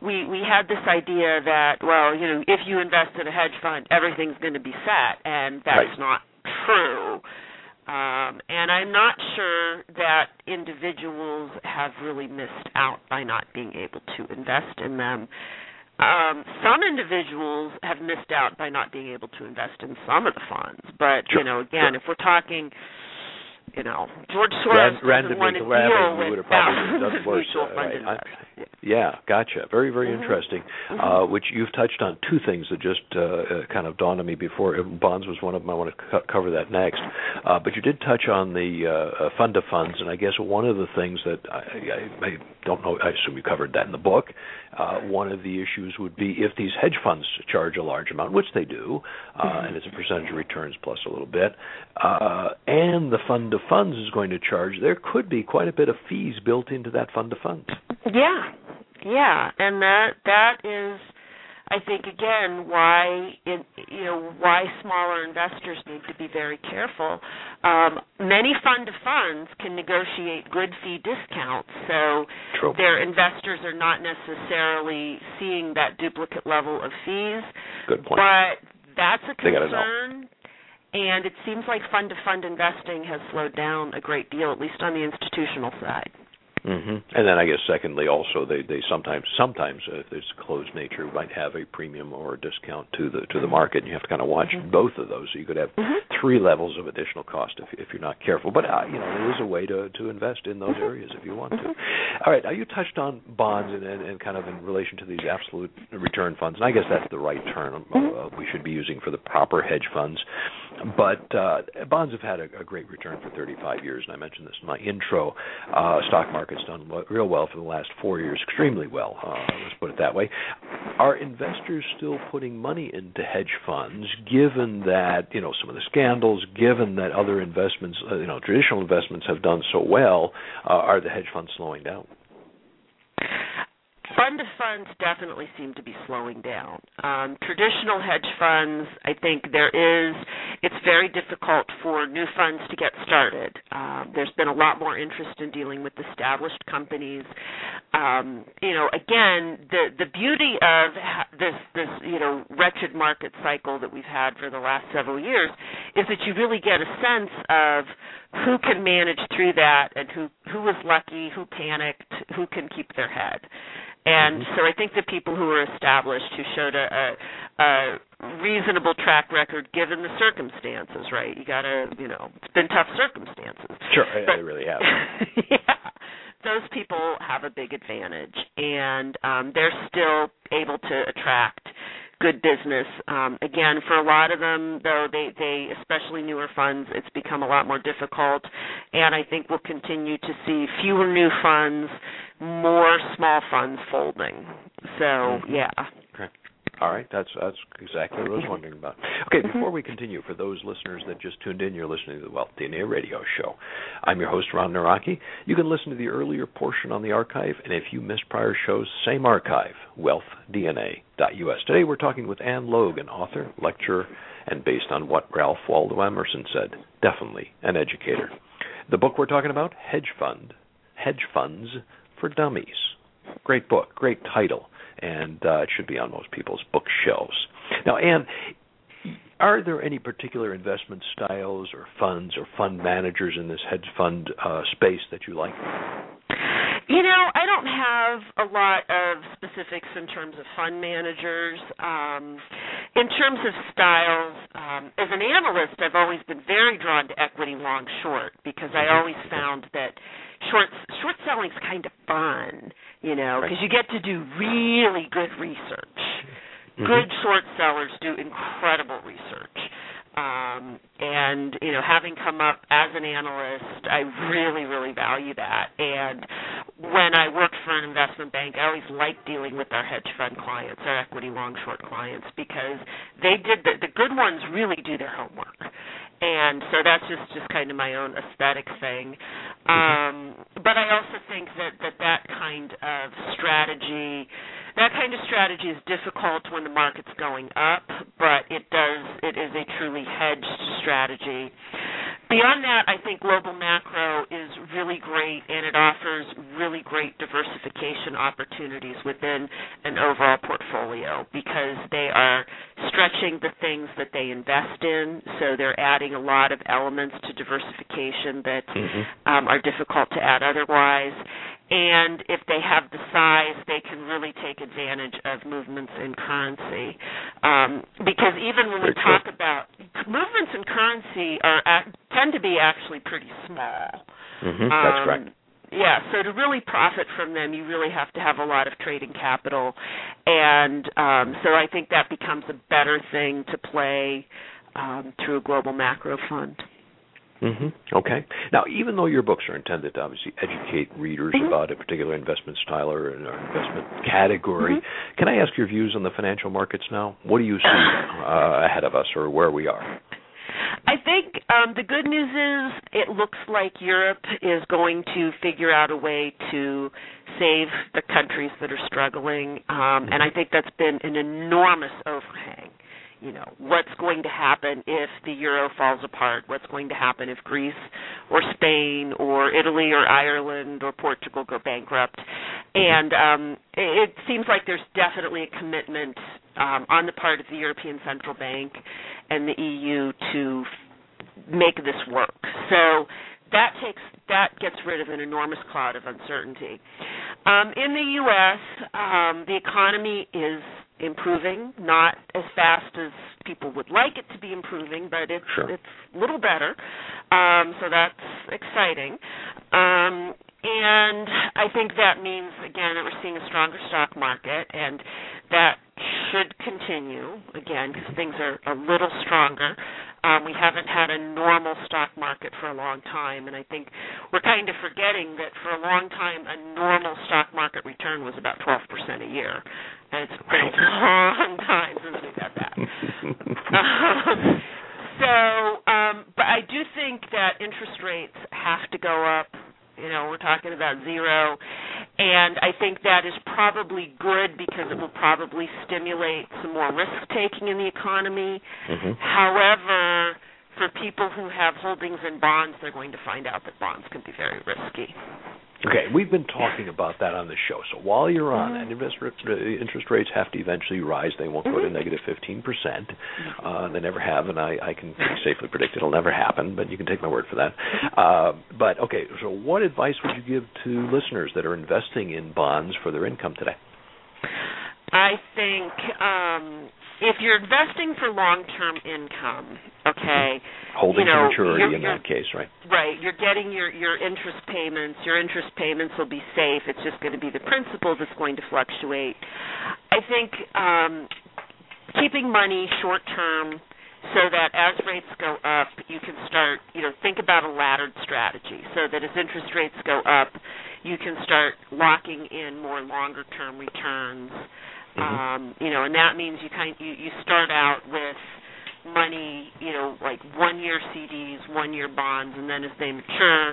we we had this idea that well, you know, if you invest in a hedge fund, everything's going to be set, and that's right. not true. Um, and I'm not sure that individuals have really missed out by not being able to invest in them. Um, some individuals have missed out by not being able to invest in some of the funds, but sure. you know, again, sure. if we're talking, you know, George Soros Ran, doesn't want to deal with thousands of mutual fund right. I, yeah, gotcha. Very, very mm-hmm. interesting. Mm-hmm. Uh, which you've touched on two things that just uh, uh, kind of dawned on me before. Bonds was one of them. I want to co- cover that next. Uh, but you did touch on the uh, fund of funds, and I guess one of the things that I, I, I don't know. I assume you covered that in the book. Uh, one of the issues would be if these hedge funds charge a large amount, which they do, uh, mm-hmm. and it's a percentage of returns plus a little bit, uh, and the fund of funds is going to charge. There could be quite a bit of fees built into that fund of funds. Yeah, yeah, and that that is I think again why in, you know why smaller investors need to be very careful. Um, many fund of funds can negotiate good fee discounts, so True. their investors are not necessarily seeing that duplicate level of fees. Good point. But that's a They gotta know. concern. And it seems like fund to fund investing has slowed down a great deal, at least on the institutional side. Mm-hmm. And then I guess secondly, also they they sometimes sometimes uh, if there's closed nature might have a premium or a discount to the to the market. And you have to kind of watch Mhm. both of those. So you could have Mhm. three levels of additional cost if if you're not careful. But uh, you know there is a way to to invest in those Mhm. areas if you want to. Mhm. All right, now you touched on bonds and, and and kind of in relation to these absolute return funds, and I guess that's the right term uh, Mhm. we should be using for the proper hedge funds. But uh, bonds have had a, a great return for 35 years, and I mentioned this in my intro. Uh, stock market's done real well for the last four years, extremely well. Uh, let's put it that way. Are investors still putting money into hedge funds, given that you know some of the scandals, given that other investments, uh, you know, traditional investments have done so well? Uh, are the hedge funds slowing down? Fund of funds definitely seem to be slowing down. Um, traditional hedge funds, I think there is, it's very difficult for new funds to get started. Um, there's been a lot more interest in dealing with established companies. Um, you know, again, the the beauty of this this you know wretched market cycle that we've had for the last several years is that you really get a sense of who can manage through that and who who was lucky, who panicked, who can keep their head. And Mhm. so I think the people who were established, who showed a, a, a reasonable track record given the circumstances, right? You got to, you know, it's been tough circumstances. Sure, yeah, But- they really have. yeah. Those people have a big advantage, and um, they're still able to attract good business. Um, again, for a lot of them, though, they, they especially newer funds, it's become a lot more difficult, and I think we'll continue to see fewer new funds, more small funds folding. So, Mhm. yeah. All right, that's that's exactly what I was wondering about. Okay, before we continue, for those listeners that just tuned in, you're listening to the Wealth DNA Radio Show. I'm your host, Ron Nawrocki. You can listen to the earlier portion on the archive, and if you missed prior shows, same archive, wealthdna.us. Today we're talking with Ann Logue, author, lecturer, and based on what Ralph Waldo Emerson said, definitely an educator. The book we're talking about, Hedge Fund, Hedge Funds for Dummies. Great book, great title and uh, it should be on most people's bookshelves. Now, Ann, are there any particular investment styles or funds or fund managers in this hedge fund uh, space that you like? You know, I don't have a lot of specifics in terms of fund managers. Um, in terms of styles, um, as an analyst, I've always been very drawn to equity long short because I Mhm. always found that short short selling is kind of fun, you know, Right. because you get to do really good research. Mhm. Good short sellers do incredible research. Um, and you know, having come up as an analyst, I really, really value that. And when I worked for an investment bank, I always liked dealing with our hedge fund clients, our equity long short clients, because they did the, the good ones really do their homework. And so that's just just kind of my own aesthetic thing. Um, but I also think that that that kind of strategy that kind of strategy is difficult when the market's going up, but it does it is a truly hedged strategy. Beyond that, I think global macro is really great and it offers really great diversification opportunities within an overall portfolio because they are stretching the things that they invest in, so they're adding a lot of elements to diversification that Mhm. um, are difficult to add otherwise. And if they have the size, they can really take advantage of movements in currency. Um, because even when we talk about movements in currency, are tend to be actually pretty small. Mhm, That's Um, correct. Yeah, so to really profit from them, you really have to have a lot of trading capital, and um, so I think that becomes a better thing to play um, through a global macro fund. Hmm Okay. Now, even though your books are intended to obviously educate readers Mhm. about a particular investment style or an investment category, Mhm. can I ask your views on the financial markets now? What do you see uh, ahead of us, or where we are? I think um, the good news is it looks like Europe is going to figure out a way to save the countries that are struggling, um, and I think that's been an enormous you know what's going to happen if the euro falls apart what's going to happen if greece or spain or italy or ireland or portugal go bankrupt and um it seems like there's definitely a commitment um on the part of the european central bank and the eu to make this work so that takes that gets rid of an enormous cloud of uncertainty. Um, in the U.S., um, the economy is improving, not as fast as people would like it to be improving, but it's sure. it's a little better. Um, so that's exciting. Um, and I think that means again that we're seeing a stronger stock market, and that should continue again because things are a little stronger. Um, we haven't had a normal stock market for a long time, and I think we're kind of forgetting that for a long time a normal stock market return was about 12% a year, and it's been a long time since we've had that. um, so, um, but I do think that interest rates have to go up you know, we're talking about zero. And I think that is probably good because it will probably stimulate some more risk taking in the economy. Mm-hmm. However, for people who have holdings in bonds, they're going to find out that bonds can be very risky. Okay, we've been talking about that on the show. So while you're on mm-hmm. that, interest rates have to eventually rise. They won't mm-hmm. go to negative 15%. Uh, they never have, and I, I can safely predict it'll never happen, but you can take my word for that. Uh, but, okay, so what advice would you give to listeners that are investing in bonds for their income today? I think um, if you're investing for long-term income, okay, holding you know, to maturity you're, in you're, that case, right? Right. You're getting your your interest payments. Your interest payments will be safe. It's just going to be the principal that's going to fluctuate. I think um, keeping money short term so that as rates go up, you can start, you know, think about a laddered strategy so that as interest rates go up, you can start locking in more longer term returns Mm-hmm. Um, you know, and that means you kind you, you start out with money, you know, like one year CDs, one year bonds, and then as they mature,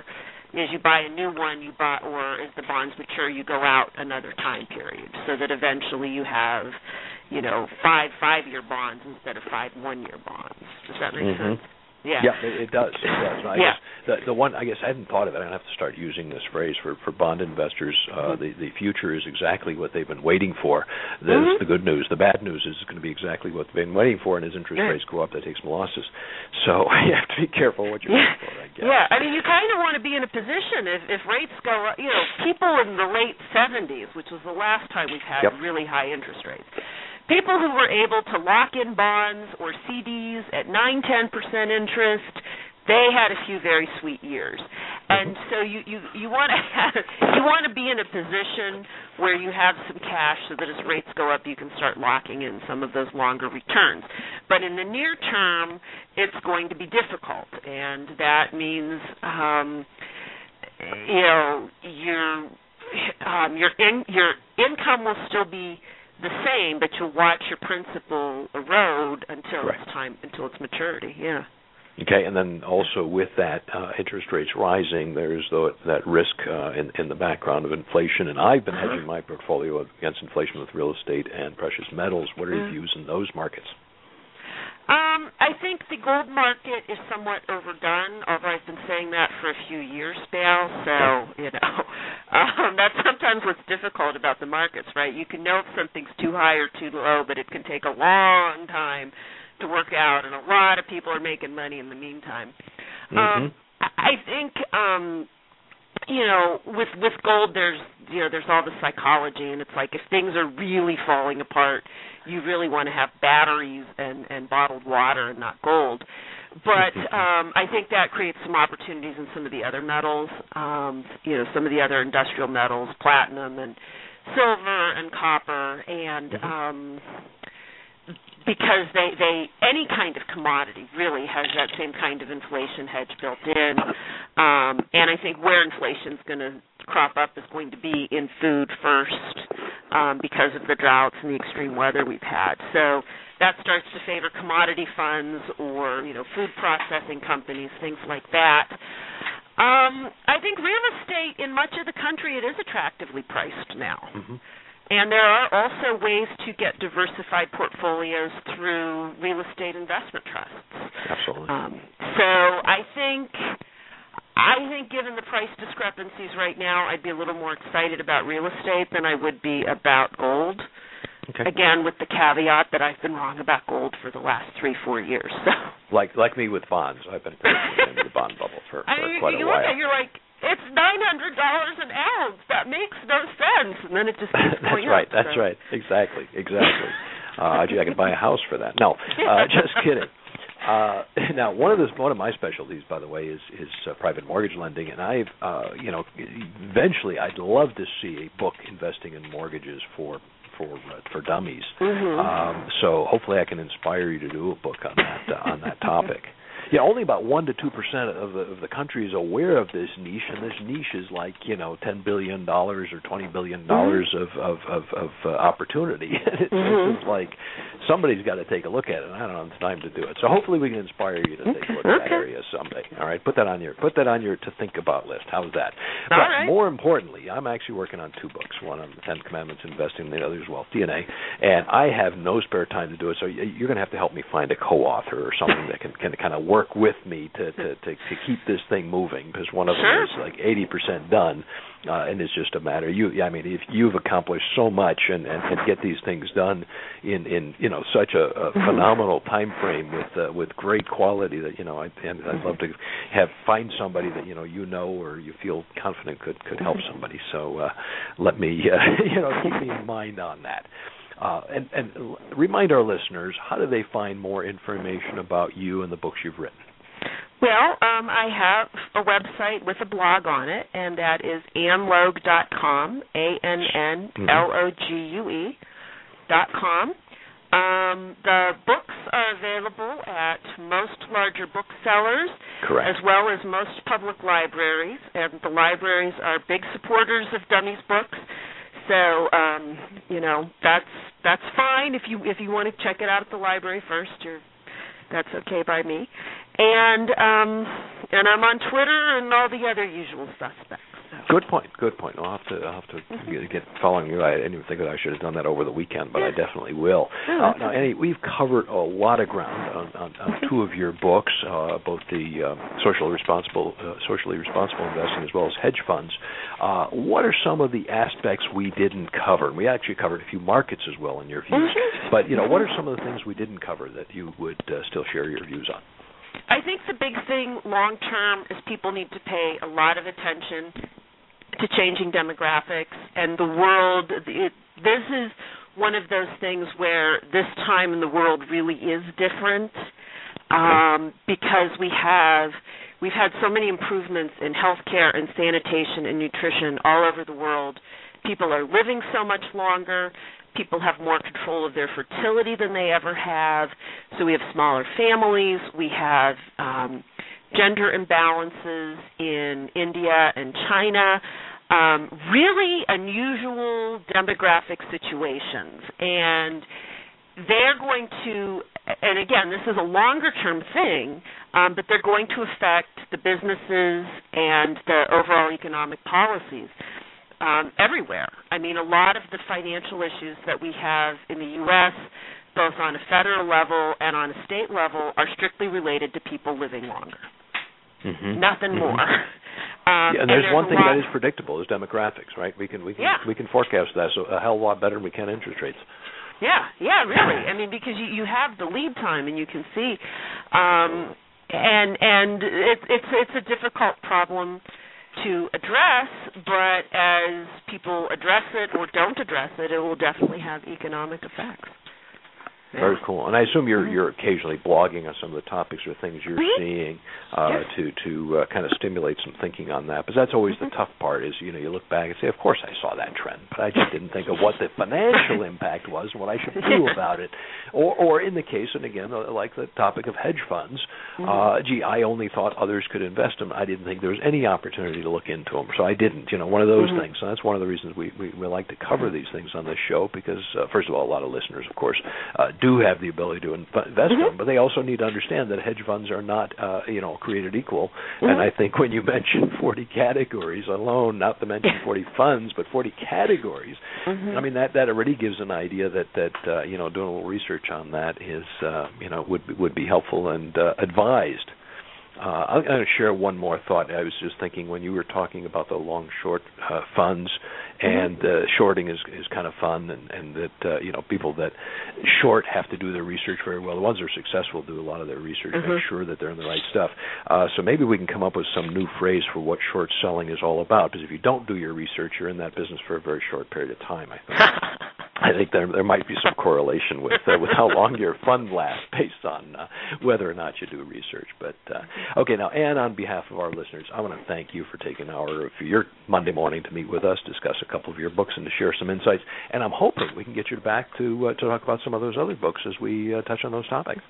as you buy a new one, you buy, or as the bonds mature, you go out another time period, so that eventually you have, you know, five five-year bonds instead of five one-year bonds. Does that make mm-hmm. sense? Yeah. Yeah, it, it does. It does. I yeah. guess the the one I guess I hadn't thought of it. I'm gonna have to start using this phrase for for bond investors. Uh, mm-hmm. the the future is exactly what they've been waiting for. That's mm-hmm. the good news. The bad news is it's going to be exactly what they've been waiting for. And as interest yeah. rates go up, that takes some losses. So you have to be careful what you're yeah. for. I guess. Yeah, I mean, you kind of want to be in a position if if rates go up. You know, people in the late 70s, which was the last time we've had yep. really high interest rates people who were able to lock in bonds or CDs at 9 10% interest they had a few very sweet years. And so you you you want to have you want to be in a position where you have some cash so that as rates go up you can start locking in some of those longer returns. But in the near term it's going to be difficult. And that means um you know your um your in your income will still be the same but you'll watch your principal erode until right. it's time until its maturity yeah Okay, and then also with that uh, interest rates rising, there's the, that risk uh, in, in the background of inflation. And I've been hedging my portfolio against inflation with real estate and precious metals. What are your views in those markets? Um, I think the gold market is somewhat overdone, although I've been saying that for a few years now. So, you know, um, that's sometimes what's difficult about the markets, right? You can know if something's too high or too low, but it can take a long time to work out, and a lot of people are making money in the meantime. Mm-hmm. Um, I think um, you know, with with gold, there's you know, there's all the psychology, and it's like if things are really falling apart, you really want to have batteries and and bottled water and not gold. But um, I think that creates some opportunities in some of the other metals, um, you know, some of the other industrial metals, platinum and silver and copper, and mm-hmm. um, because they they any kind of commodity really has that same kind of inflation hedge built in um and i think where inflation's going to crop up is going to be in food first um because of the droughts and the extreme weather we've had so that starts to favor commodity funds or you know food processing companies things like that Um, I think real estate in much of the country it is attractively priced now. Mm-hmm. And there are also ways to get diversified portfolios through real estate investment trusts. Absolutely. Um, so I think I think given the price discrepancies right now, I'd be a little more excited about real estate than I would be about gold. Okay. Again, with the caveat that I've been wrong about gold for the last three, four years. So. Like like me with bonds, I've been in the bond bubble for, for I mean, quite you a look while. at it, you're like, it's nine hundred dollars an ounce. That makes no sense, and then it just keeps that's right. up. That's so. right. Exactly. Exactly. uh, gee, I could buy a house for that. No, uh, just kidding. Uh, now, one of the one of my specialties, by the way, is is uh, private mortgage lending, and I've, uh, you know, eventually I'd love to see a book investing in mortgages for for uh, for dummies. Mhm. Um, so hopefully, I can inspire you to do a book on that uh, on that topic. Yeah, only about one to two percent of the of the country is aware of this niche, and this niche is like you know ten billion dollars or twenty billion dollars of of of, of uh, opportunity. it's, Mhm. it's like somebody's got to take a look at it. and I don't have the time to do it, so hopefully we can inspire you to take a look at that area someday. All right, put that on your put that on your to think about list. How's that? All but right. more importantly, I'm actually working on two books. One on the Ten Commandments investing, and the other is Wealth DNA. And I have no spare time to do it, so you're going to have to help me find a co-author or something that can, can kind of work with me to to, to to keep this thing moving because one of them Sure. is like 80% done, uh, and it's just a matter. You, I mean, if you've accomplished so much and and, and get these things done in in you know such a, a phenomenal time frame with uh, with great quality that you know I and I'd love to have find somebody that you know you know or you feel confident could could help somebody. So uh, let me uh, you know keep me in mind on that. Uh, and, and remind our listeners how do they find more information about you and the books you've written? Well, um, I have a website with a blog on it, and that is annlogue.com, A-N-N-L-O-G-U-E dot com. Um, the books are available at most larger booksellers Correct. as well as most public libraries, and the libraries are big supporters of Dummies books. So, um, you know, that's that's fine if you if you want to check it out at the library first. You're that's okay by me. And um, and I'm on Twitter and all the other usual suspects. So. Good point. Good point. I'll have to I'll have to get, get following you. I didn't even think that I should have done that over the weekend, but I definitely will. Oh, Uh, now, Annie, we've covered a lot of ground on, on, on two of your books, uh, both the uh, socially responsible uh, socially responsible investing as well as hedge funds. Uh, what are some of the aspects we didn't cover? And we actually covered a few markets as well in your views. Mhm. But you know, what are some of the things we didn't cover that you would uh, still share your views on? I think the big thing long term is people need to pay a lot of attention to changing demographics and the world. It, this is one of those things where this time in the world really is different um, because we have we've had so many improvements in healthcare and sanitation and nutrition all over the world. People are living so much longer. People have more control of their fertility than they ever have. So we have smaller families. We have um, gender imbalances in India and China. Um, really unusual demographic situations. And they're going to, and again, this is a longer term thing, um, but they're going to affect the businesses and the overall economic policies um, everywhere. I mean, a lot of the financial issues that we have in the U.S., both on a federal level and on a state level, are strictly related to people living longer. Mm-hmm. Nothing more. Um, Yeah, and there's, one thing that is predictable is demographics, right? We can we can Yeah. we can forecast that so a hell of a lot better than we can interest rates. Yeah, yeah, really. I mean, because you you have the lead time and you can see, um, and and it, it's it's a difficult problem to address, but as people address it or don't address it, it will definitely have economic effects. Very cool. And I assume you're you're occasionally blogging on some of the topics or things you're Mhm. seeing uh, to to uh, kind of stimulate some thinking on that. Because that's always Mhm. the tough part is you know you look back and say, of course I saw that trend, but I just didn't think of what the financial impact was and what I should do about it. Or or in the case, and again, uh, like the topic of hedge funds, Mhm. uh, gee, I only thought others could invest them. I didn't think there was any opportunity to look into them, so I didn't. You know, one of those Mhm. things. So that's one of the reasons we, we we like to cover these things on this show because uh, first of all, a lot of listeners, of course, uh, do have the ability to invest mm-hmm. them, but they also need to understand that hedge funds are not, uh, you know, created equal. Mm-hmm. And I think when you mention 40 categories alone, not to mention 40 funds, but 40 categories, mm-hmm. I mean that that already gives an idea that that uh, you know doing a little research on that is, uh, you know, would would be helpful and uh, advised. Uh, I'm going to share one more thought. I was just thinking when you were talking about the long short uh, funds, and uh, shorting is is kind of fun, and and that uh, you know people that short have to do their research very well. The ones that are successful do a lot of their research, mm-hmm. make sure that they're in the right stuff. Uh, so maybe we can come up with some new phrase for what short selling is all about. Because if you don't do your research, you're in that business for a very short period of time. I think. I think there there might be some correlation with uh, with how long your fund lasts based on uh, whether or not you do research. But uh, okay, now Ann, on behalf of our listeners, I want to thank you for taking an hour of your Monday morning to meet with us, discuss a couple of your books, and to share some insights. And I'm hoping we can get you back to uh, to talk about some of those other books as we uh, touch on those topics.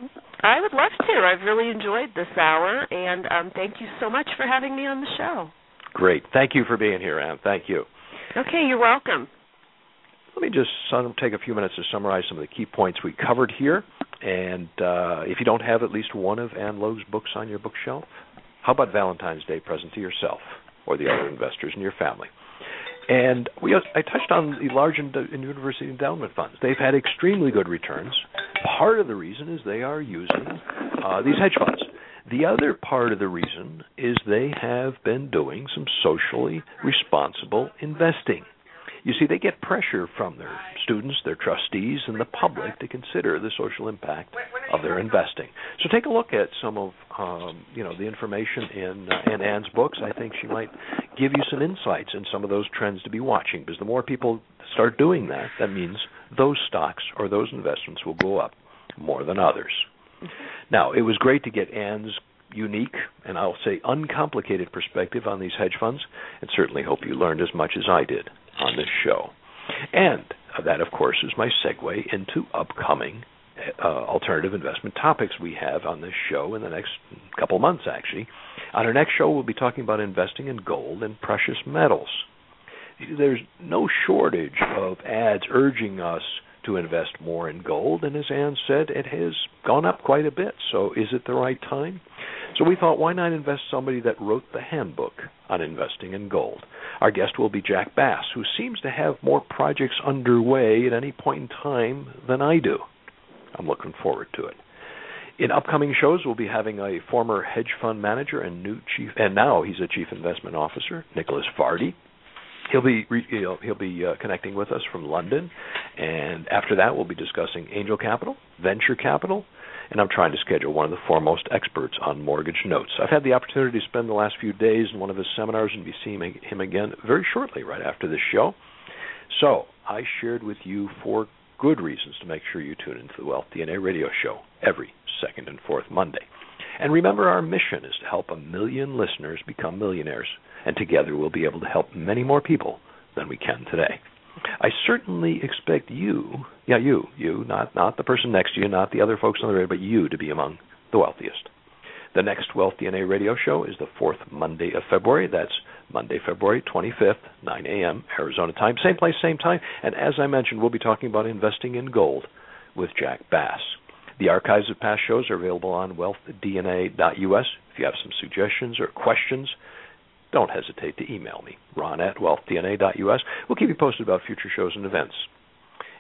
I would love to. I've really enjoyed this hour, and um, thank you so much for having me on the show. Great. Thank you for being here, Ann. Thank you. Okay, you're welcome. Let me just take a few minutes to summarize some of the key points we covered here. And uh, if you don't have at least one of Ann Logue's books on your bookshelf, how about Valentine's Day present to yourself or the other investors in your family? And we, I touched on the large university endowment funds. They've had extremely good returns. Part of the reason is they are using uh, these hedge funds. The other part of the reason is they have been doing some socially responsible investing. You see, they get pressure from their students, their trustees, and the public to consider the social impact of their investing. So take a look at some of um, you know the information in uh, in Ann's books. I think she might give you some insights in some of those trends to be watching. Because the more people start doing that, that means those stocks or those investments will go up more than others. Now, it was great to get Ann's unique and I'll say uncomplicated perspective on these hedge funds, and certainly hope you learned as much as I did on this show. And that, of course, is my segue into upcoming uh, alternative investment topics we have on this show in the next couple months, actually. On our next show, we'll be talking about investing in gold and precious metals. There's no shortage of ads urging us to invest more in gold, and as Ann said, it has gone up quite a bit. So, is it the right time? So, we thought, why not invest somebody that wrote the handbook on investing in gold? Our guest will be Jack Bass, who seems to have more projects underway at any point in time than I do. I'm looking forward to it. In upcoming shows, we'll be having a former hedge fund manager and new chief, and now he's a chief investment officer, Nicholas Vardy. He'll be he'll, he'll be uh, connecting with us from London, and after that, we'll be discussing angel capital, venture capital, and I'm trying to schedule one of the foremost experts on mortgage notes. I've had the opportunity to spend the last few days in one of his seminars and be seeing him again very shortly, right after this show. So I shared with you four good reasons to make sure you tune into the Wealth DNA radio show every second and fourth Monday. And remember, our mission is to help a million listeners become millionaires and together we'll be able to help many more people than we can today. I certainly expect you, yeah, you, you, not not the person next to you, not the other folks on the radio, but you to be among the wealthiest. The next Wealth DNA radio show is the fourth Monday of February. That's Monday, February 25th, 9 a.m. Arizona time. Same place, same time. And as I mentioned, we'll be talking about investing in gold with Jack Bass. The archives of past shows are available on wealthdna.us. If you have some suggestions or questions, don't hesitate to email me, ron at wealthdna.us. We'll keep you posted about future shows and events.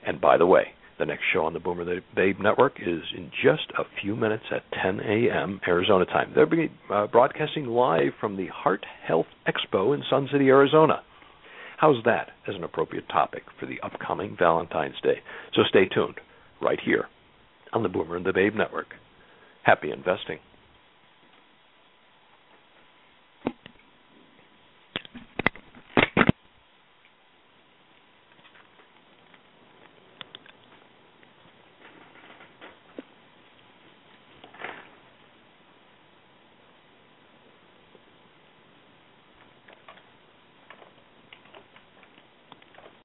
And by the way, the next show on the Boomer and the Babe Network is in just a few minutes at 10 a.m. Arizona time. They'll be uh, broadcasting live from the Heart Health Expo in Sun City, Arizona. How's that as an appropriate topic for the upcoming Valentine's Day? So stay tuned right here on the Boomer and the Babe Network. Happy investing.